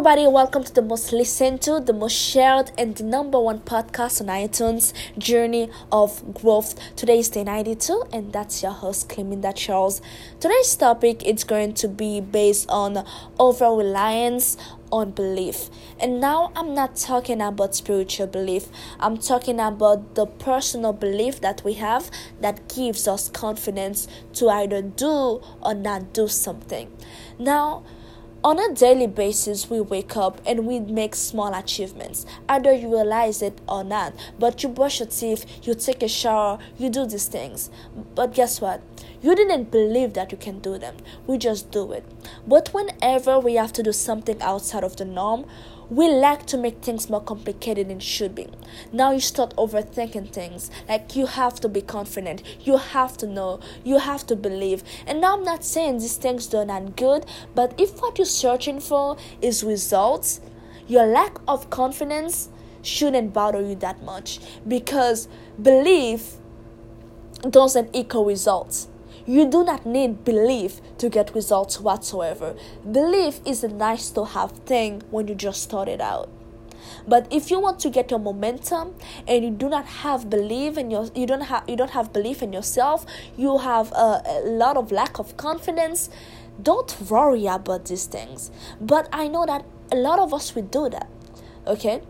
everybody, welcome to the most listened to, the most shared, and the number one podcast on iTunes, Journey of Growth. Today is day 92, and that's your host, Cleminda Charles. Today's topic is going to be based on over reliance on belief. And now I'm not talking about spiritual belief, I'm talking about the personal belief that we have that gives us confidence to either do or not do something. Now, on a daily basis, we wake up and we make small achievements. Either you realize it or not, but you brush your teeth, you take a shower, you do these things. But guess what? You didn't believe that you can do them. We just do it. But whenever we have to do something outside of the norm, we like to make things more complicated than should be. Now you start overthinking things. Like you have to be confident, you have to know, you have to believe. And now I'm not saying these things end good, but if what you're searching for is results, your lack of confidence shouldn't bother you that much because belief doesn't equal results. You do not need belief to get results whatsoever. Belief is a nice to have thing when you just started out. But if you want to get your momentum and you do not have belief in your you don't have you don't have belief in yourself, you have a, a lot of lack of confidence, don't worry about these things. But I know that a lot of us would do that. Okay?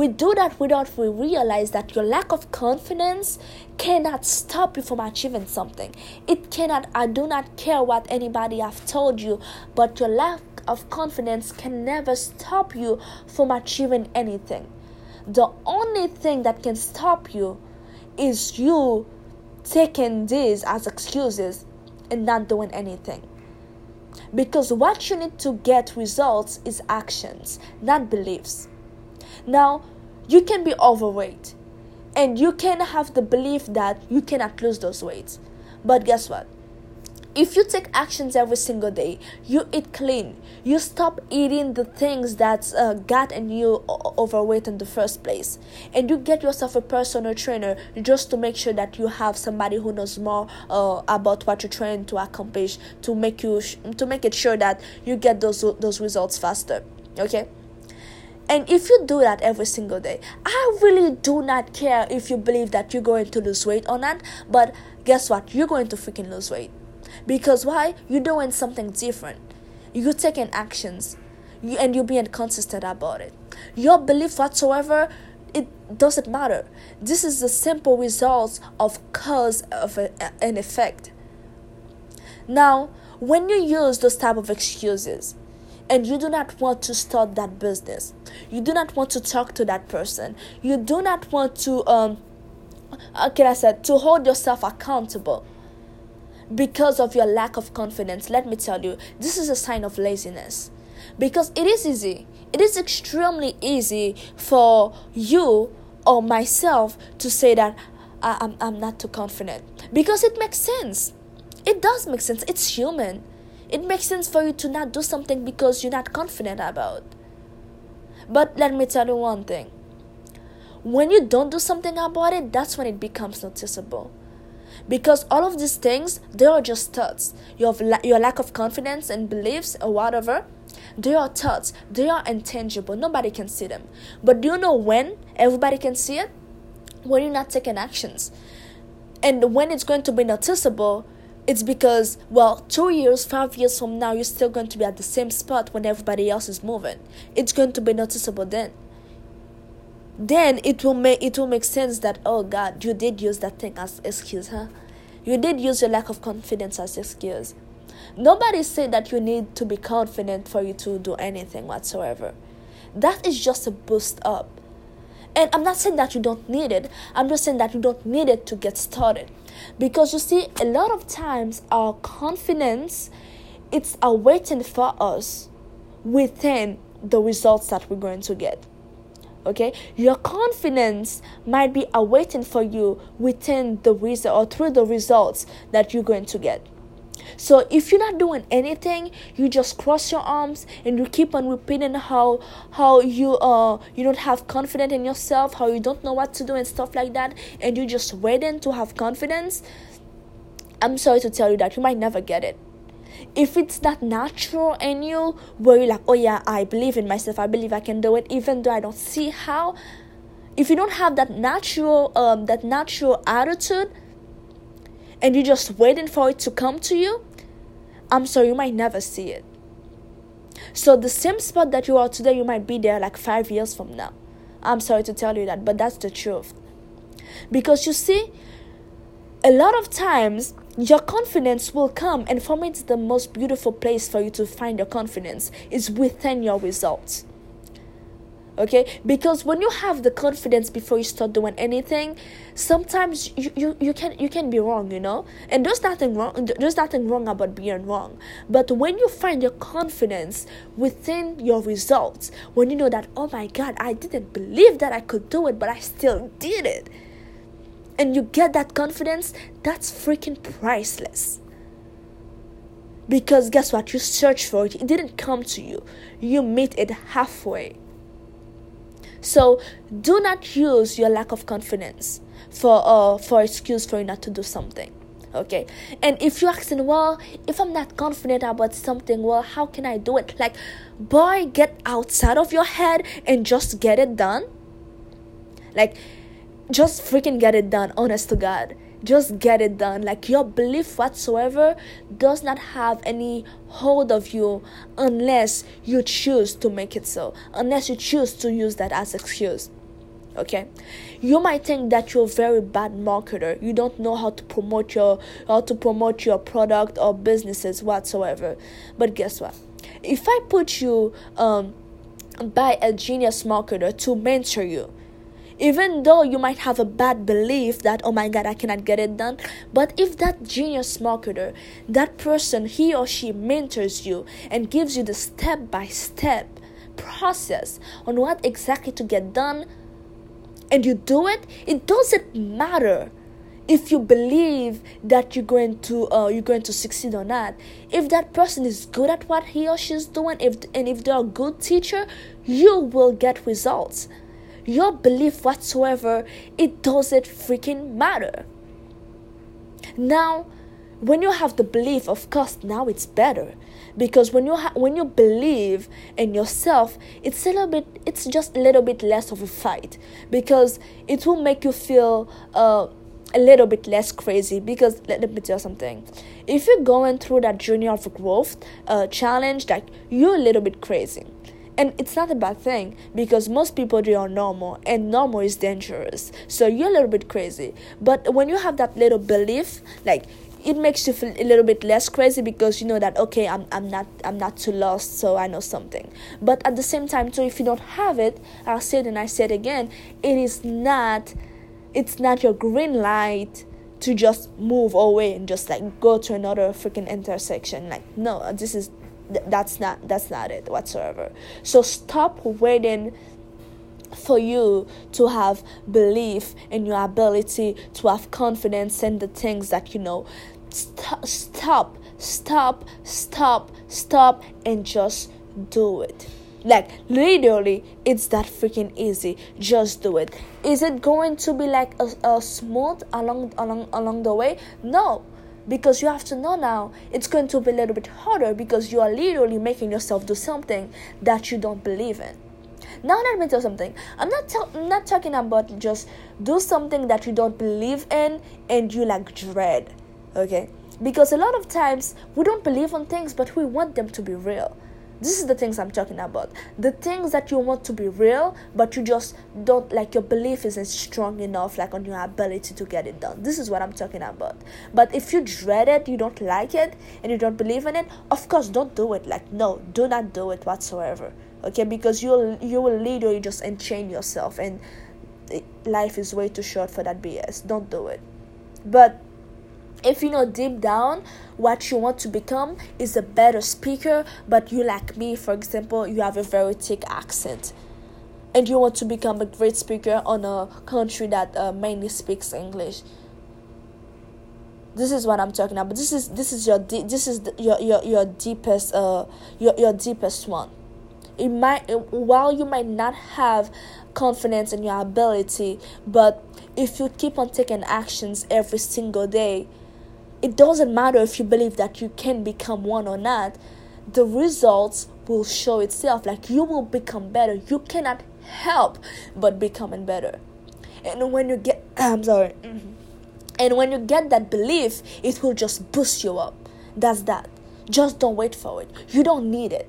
We do that without we realize that your lack of confidence cannot stop you from achieving something. It cannot, I do not care what anybody have told you, but your lack of confidence can never stop you from achieving anything. The only thing that can stop you is you taking these as excuses and not doing anything. Because what you need to get results is actions, not beliefs. Now, you can be overweight and you can have the belief that you cannot lose those weights. But guess what? If you take actions every single day, you eat clean, you stop eating the things that uh, got in you overweight in the first place, and you get yourself a personal trainer just to make sure that you have somebody who knows more uh, about what you're trying to accomplish to make you sh- to make it sure that you get those those results faster. Okay and if you do that every single day, I really do not care if you believe that you're going to lose weight or not, but guess what? You're going to freaking lose weight. Because why? You're doing something different. You're taking actions and you're being consistent about it. Your belief whatsoever, it doesn't matter. This is the simple results of cause of an effect. Now, when you use those type of excuses, and you do not want to start that business. You do not want to talk to that person. You do not want to um can i said, to hold yourself accountable because of your lack of confidence. Let me tell you this is a sign of laziness. Because it is easy. It is extremely easy for you or myself to say that I, I'm, I'm not too confident. Because it makes sense. It does make sense. It's human it makes sense for you to not do something because you're not confident about. But let me tell you one thing. When you don't do something about it, that's when it becomes noticeable. Because all of these things, they are just thoughts. Your, your lack of confidence and beliefs or whatever, they are thoughts. They are intangible. Nobody can see them. But do you know when everybody can see it? When you're not taking actions. And when it's going to be noticeable it's because, well, two years, five years from now, you're still going to be at the same spot when everybody else is moving. It's going to be noticeable then. Then it will make it will make sense that oh God, you did use that thing as excuse, huh? You did use your lack of confidence as excuse. Nobody said that you need to be confident for you to do anything whatsoever. That is just a boost up. And I'm not saying that you don't need it. I'm just saying that you don't need it to get started. Because you see, a lot of times our confidence it's awaiting for us within the results that we're going to get. Okay, your confidence might be awaiting for you within the result or through the results that you're going to get. So if you're not doing anything, you just cross your arms and you keep on repeating how how you uh you don't have confidence in yourself, how you don't know what to do and stuff like that, and you just waiting to have confidence. I'm sorry to tell you that you might never get it. if it's not natural in you where you're like oh yeah i believe in myself i believe i can do it even though i don't see how if you don't have that natural um that natural attitude and you're just waiting for it to come to you i'm sorry you might never see it. So the same spot that you are today you might be there like five years from now. I'm sorry to tell you that but that's the truth. Because you see a lot of times your confidence will come and for me it's the most beautiful place for you to find your confidence is within your results okay? Because when you have the confidence before you start doing anything sometimes you, you, you can you can be wrong you know? And there's nothing wrong there's nothing wrong about being wrong. But when you find your confidence within your results when you know that oh my god i didn't believe that i could do it but i still did it and you get that confidence that's freaking priceless. Because guess what? You search for it. It didn't come to you. You meet it halfway so do not use your lack of confidence for uh for excuse for you not to do something. Okay. And if you're asking, well, if I'm not confident about something, well, how can I do it? Like, boy, get outside of your head and just get it done. Like, just freaking get it done, honest to God just get it done. Like your belief whatsoever does not have any hold of you unless you choose to make it so. Unless you choose to use that as excuse. Okay? You might think that you're a very bad marketer. You don't know how to promote your how to promote your product or businesses whatsoever. But guess what? If i put you um by a genius marketer to mentor you even though you might have a bad belief that oh my god i cannot get it done but if that genius marketer that person he or she mentors you and gives you the step by step process on what exactly to get done and you do it it doesn't matter if you believe that you're going to uh, you're going to succeed or not. If that person is good at what he or she's doing if and if they're a good teacher you will get results your belief whatsoever, it doesn't freaking matter. Now, when you have the belief, of course, now it's better because when you ha- when you believe in yourself, it's a little bit, it's just a little bit less of a fight because it will make you feel uh, a little bit less crazy. Because let, me tell you something, if you're going through that journey of growth, uh, challenge, like you're a little bit crazy and it's not a bad thing because most people they are normal and normal is dangerous. So you're a little bit crazy. But when you have that little belief like it makes you feel a little bit less crazy because you know that okay I'm, I'm not I'm not too lost so I know something. But at the same time too if you don't have it I'll say it and I say it again it is not it's not your green light to just move away and just like go to another freaking intersection. Like no this is that's not that's not it whatsoever. So stop waiting for you to have belief in your ability to have confidence in the things that you know. St- stop stop stop stop and just do it. Like literally it's that freaking easy. Just do it. Is it going to be like a, a smooth along along along the way? No because you have to know now it's going to be a little bit harder because you are literally making yourself do something that you don't believe in. Now let me tell something. I'm not ta- I'm not talking about just do something that you don't believe in and you like dread okay? Because a lot of times we don't believe on things but we want them to be real this is the things i'm talking about. The things that you want to be real but you just don't like your belief isn't strong enough like on your ability to get it done. This is what i'm talking about. But if you dread it you don't like it and you don't believe in it of course don't do it. Like no do not do it whatsoever. Okay? Because you'll you will literally just enchain yourself and eh, life is way too short for that bs don't do it. But if you know deep down what you want to become is a better speaker but you like me for example you have a very thick accent. And you want to become a great speaker on a country that uh, mainly speaks english. This is what i'm talking about. This is this is your de- this is the, your, your your deepest uh your, your deepest one. It might while you might not have confidence in your ability but if you keep on taking actions every single day it doesn't matter if you believe that you can become one or not the results will show itself. Like you will become better. You cannot help but becoming better. And when you get i'm sorry. And when you get that belief it will just boost you up. That's that. Just don't wait for it. You don't need it.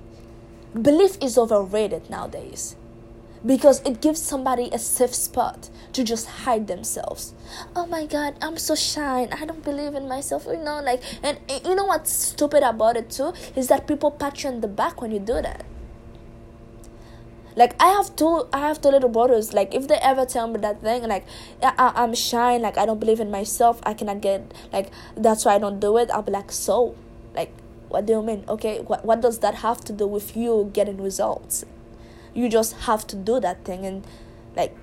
Belief is overrated nowadays because it gives somebody a safe spot to just hide themselves. Oh my god, I'm so shy. I don't believe in myself. You know, like, and you know what's stupid about it too is that people pat you on the back when you do that. Like I have two, I have two little brothers. Like if they ever tell me that thing, like I, I'm shy, like I don't believe in myself, I cannot get, like that's why I don't do it. I'll be like, so, like, what do you mean? Okay, what what does that have to do with you getting results? You just have to do that thing and, like,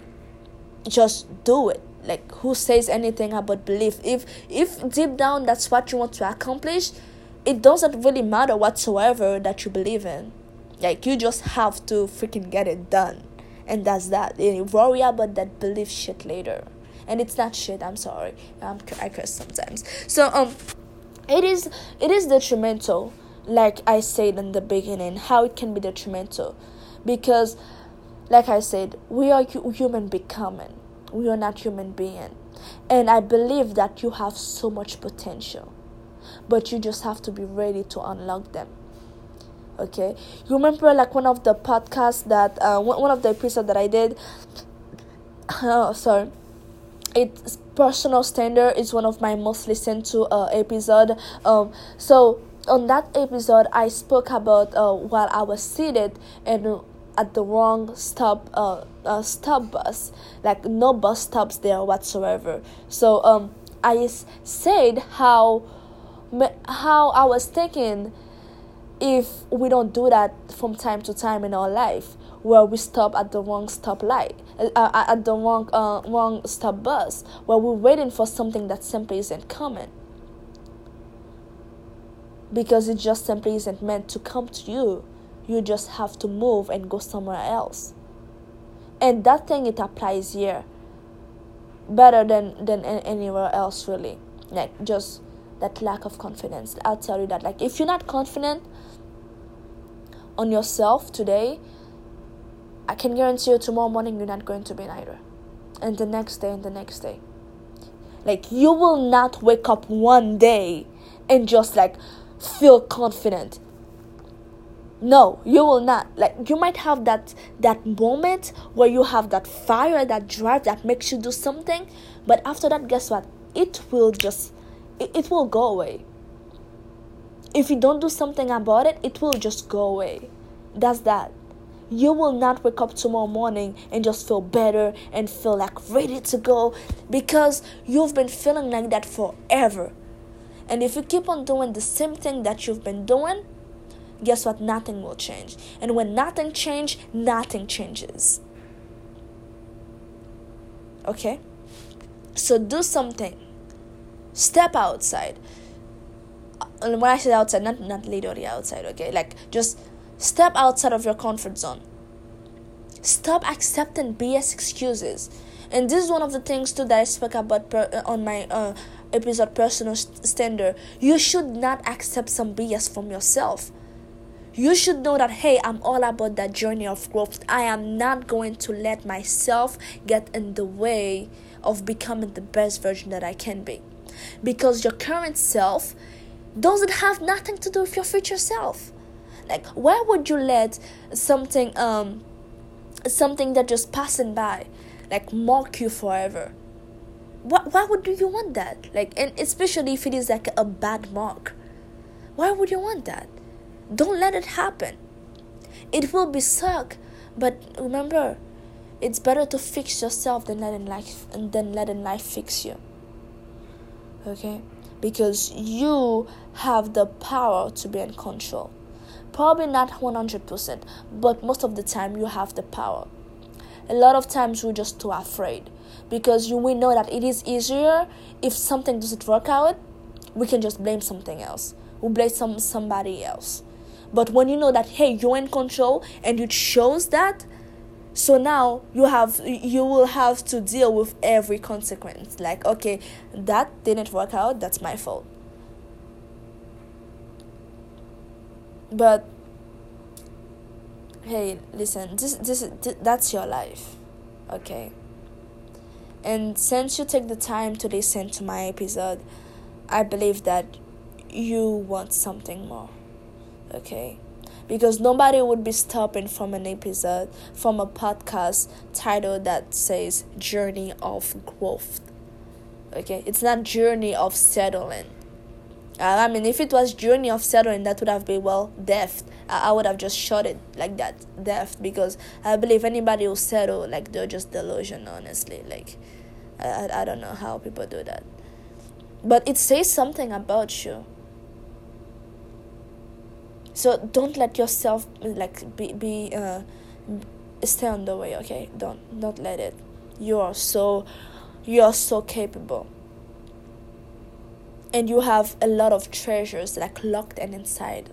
just do it. Like who says anything about belief? If if deep down that's what you want to accomplish it doesn't really matter whatsoever that you believe in. Like you just have to freaking get it done. And that's that. You worry about that belief shit later. And it's not shit i'm sorry. I'm, i curse sometimes. So um it is it is detrimental like i said in the beginning how it can be detrimental because like I said, we are human becoming. We are not human being. And I believe that you have so much potential. But you just have to be ready to unlock them. Okay? You remember like one of the podcasts that uh, one of the episodes that I did oh sorry. It's personal standard is one of my most listened to uh, episode. Um so on that episode I spoke about uh, while I was seated and at the wrong stop uh, uh stop bus. Like no bus stops there whatsoever. So um i said how how i was thinking if we don't do that from time to time in our life where we stop at the wrong stop light uh, uh at the wrong uh, wrong stop bus where we're waiting for something that simply isn't coming because it just simply isn't meant to come to you. You just have to move and go somewhere else. And that thing it applies here better than than anywhere else really. Like just that lack of confidence. I'll tell you that. Like if you're not confident on yourself today i can guarantee you tomorrow morning you're not going to be neither. And the next day and the next day. Like you will not wake up one day and just like feel confident. No you will not. Like you might have that that moment where you have that fire that drive that makes you do something but after that guess what? It will just it, it will go away. If you don't do something about it it will just go away. That's that. You will not wake up tomorrow morning and just feel better and feel like ready to go because you've been feeling like that forever and if you keep on doing the same thing that you've been doing guess what? Nothing will change. And when nothing change, nothing changes. Okay? So do something. Step outside. And when I say outside, not not literally outside, okay? Like just step outside of your comfort zone. Stop accepting BS excuses. And this is one of the things too that I spoke about per, uh, on my uh, episode personal standard. You should not accept some BS from yourself. You should know that hey i'm all about that journey of growth. I am not going to let myself get in the way of becoming the best version that i can be. Because your current self doesn't have nothing to do with your future self. Like why would you let something um something that just passing by like mark you forever why, why would you want that like and especially if it is like a bad mark why would you want that don't let it happen. It will be suck, but remember, it's better to fix yourself than letting life and then letting life fix you. Okay? Because you have the power to be in control. Probably not 100%, but most of the time you have the power a lot of times we're just too afraid because you will know that it is easier if something doesn't work out we can just blame something else. We blame some somebody else. But when you know that hey you're in control and you chose that so now you have you will have to deal with every consequence. Like okay that didn't work out that's my fault. But hey listen this this, this that's your life okay? And since you take the time to listen to my episode i believe that you want something more okay? Because nobody would be stopping from an episode from a podcast title that says journey of growth okay? It's not journey of settling uh, i mean if it was journey of settling that would have been well deft I, I would have just shot it like that deft because i believe anybody who settle like they're just delusional honestly like I, I don't know how people do that. But it says something about you. So don't let yourself like be be uh, stay on the way okay? Don't don't let it. You are so you are so capable and you have a lot of treasures like locked and inside.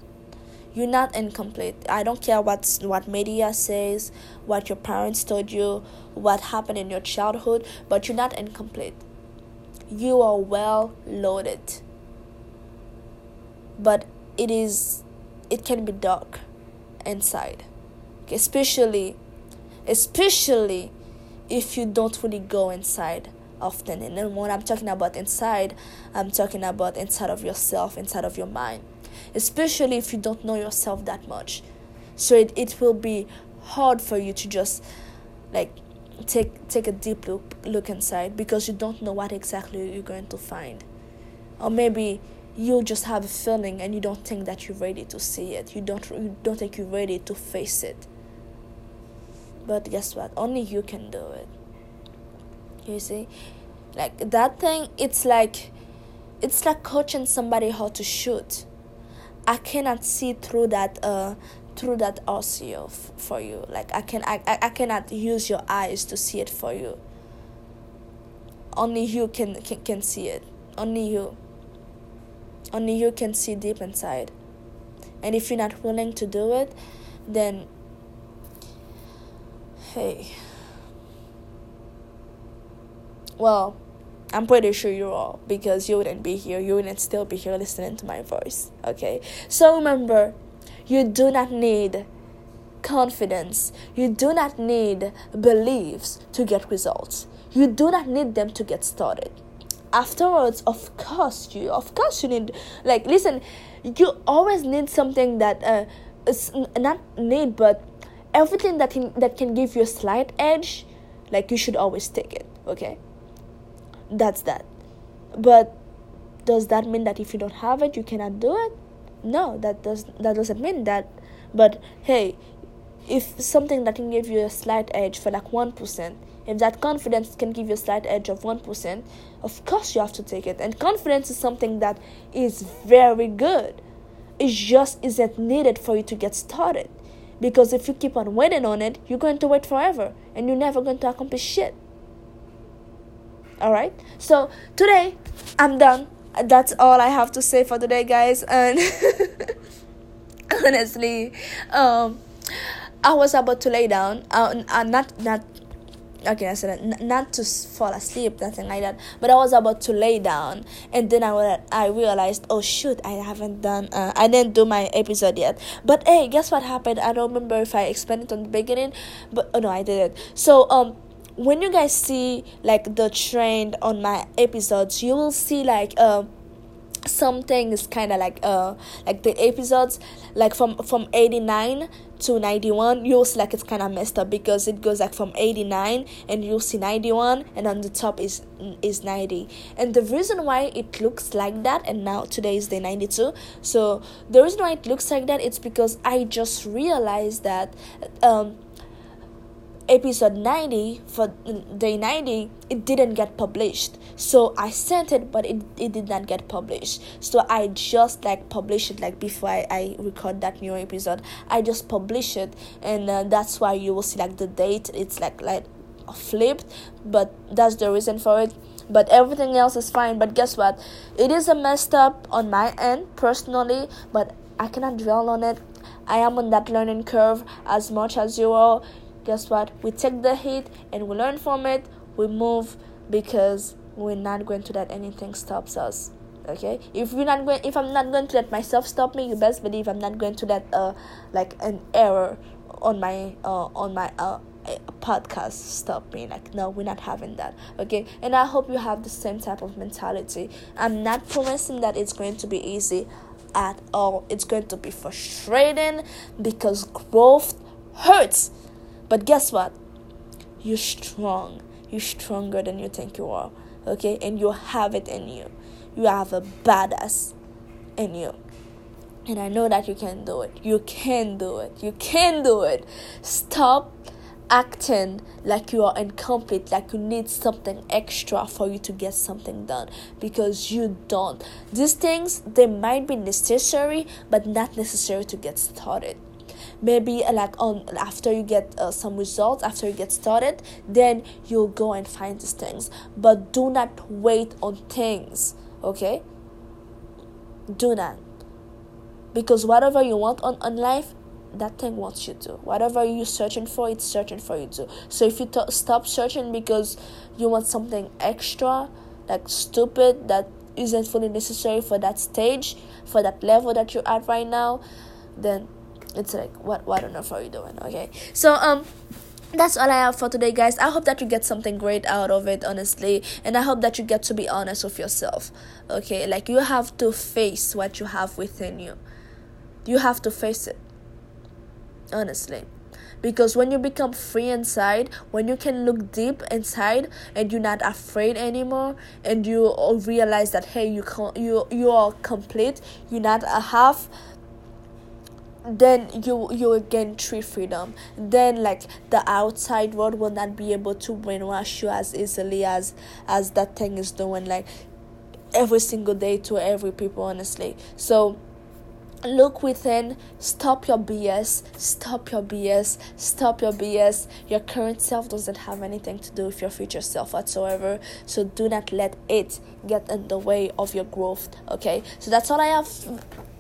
You're not incomplete. I don't care what what media says what your parents told you what happened in your childhood but you're not incomplete. You are well loaded. But it is it can be dark inside. Especially especially if you don't really go inside often and when i'm talking about inside i'm talking about inside of yourself inside of your mind. Especially if you don't know yourself that much. So it, it will be hard for you to just like take take a deep look look inside because you don't know what exactly you're going to find. Or maybe you just have a feeling and you don't think that you're ready to see it. You don't you don't think you're ready to face it. But guess what? Only you can do it you see? Like that thing it's like it's like coaching somebody how to shoot. I cannot see through that uh through that RCO f- for you. Like i can I, I cannot use your eyes to see it for you. Only you can can, can see it. Only you. Only you can see deep inside. And if you're not willing to do it, then hey. Well, I'm pretty sure you are because you wouldn't be here. You wouldn't still be here listening to my voice. Okay? So remember, you do not need confidence. You do not need beliefs to get results. You do not need them to get started afterwards of course you of course you need like listen you always need something that uh is not need but everything that can that can give you a slight edge like you should always take it okay that's that but does that mean that if you don't have it you cannot do it no that does that doesn't mean that but hey if something that can give you a slight edge for like 1% if that confidence can give you a slight edge of 1%, of course you have to take it. And confidence is something that is very good. It just isn't needed for you to get started. Because if you keep on waiting on it, you're going to wait forever and you're never going to accomplish shit. Alright? So today, I'm done. That's all I have to say for today, guys. And honestly, um, I was about to lay down. Uh, uh, not not okay, I said n- not to fall asleep, nothing like that. But I was about to lay down, and then I I realized, oh shoot, I haven't done, uh, I didn't do my episode yet. But hey, guess what happened? I don't remember if I explained it on the beginning, but oh no, I didn't. So um, when you guys see like the trend on my episodes, you will see like um. something is kind of like uh like the episodes like from from 89 to 91 you'll see like it's kind of messed up because it goes like from 89 and you'll see 91 and on the top is is 90 and the reason why it looks like that and now today is day 92 so the reason why it looks like that it's because i just realized that um episode 90 for day 90 it didn't get published. So i sent it but it, it did not get published. So i just like publish it like before i, I record that new episode. I just publish it and uh, that's why you will see like the date. It's like like flipped but that's the reason for it. But everything else is fine. But guess what? It is a messed up on my end personally but i cannot dwell on it. I am on that learning curve as much as you are guess what? We take the hit and we learn from it. We move because we're not going to let anything stops us. okay if you're not going if i'm not going to let myself stop me you best believe i'm not going to let uh like an error on my uh on my uh podcast stop me like no we're not having that okay and i hope you have the same type of mentality i'm not promising that it's going to be easy at all it's going to be frustrating because growth hurts but guess what? You're strong. You're stronger than you think you are okay? And you have it in you. You have a badass in you. And i know that you can do it. You can do it. You can do it. Stop acting like you are incomplete, like you need something extra for you to get something done because you don't. These things they might be necessary, but not necessary to get started. Maybe uh, like on after you get uh, some results, after you get started, then you'll go and find these things. But do not wait on things, okay? Do not because whatever you want on, on life that thing wants you to. Whatever you're searching for, it's searching for you too. So if you t- stop searching because you want something extra, like stupid, that isn't fully necessary for that stage, for that level that you're at right now, then it's like what what on earth are you doing? Okay. So um that's all I have for today, guys. I hope that you get something great out of it, honestly, and I hope that you get to be honest with yourself. Okay, like you have to face what you have within you, you have to face it honestly because when you become free inside when you can look deep inside and you're not afraid anymore and you realize that hey you can you you are complete you're not a half then you you gain true freedom. Then like the outside world will not be able to brainwash you as easily as as that thing is doing like every single day to every people honestly. So look within. Stop your bs stop your bs stop your bs your current self doesn't have anything to do with your future self whatsoever. So do not let it get in the way of your growth okay? So that's all i have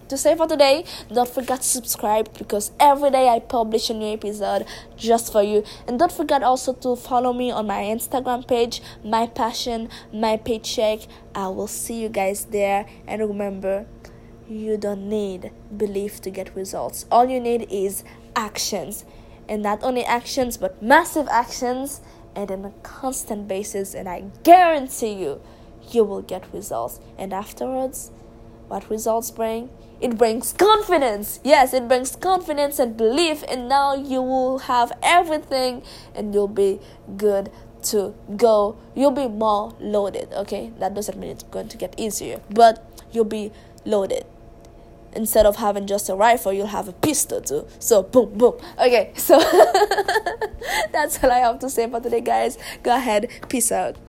to say for today don't forget to subscribe because every day i publish a new episode just for you and don't forget also to follow me on my instagram page my passion my paycheck i will see you guys there and remember you don't need belief to get results. All you need is actions. And not only actions, but massive actions and on a constant basis. And I guarantee you, you will get results. And afterwards, what results bring? It brings confidence. Yes, it brings confidence and belief. And now you will have everything and you'll be good to go. You'll be more loaded. Okay, that doesn't mean it's going to get easier, but you'll be loaded instead of having just a rifle, you'll have a pistol too. So boom, boom. Okay, so that's all I have to say for today, guys. Go ahead, peace out.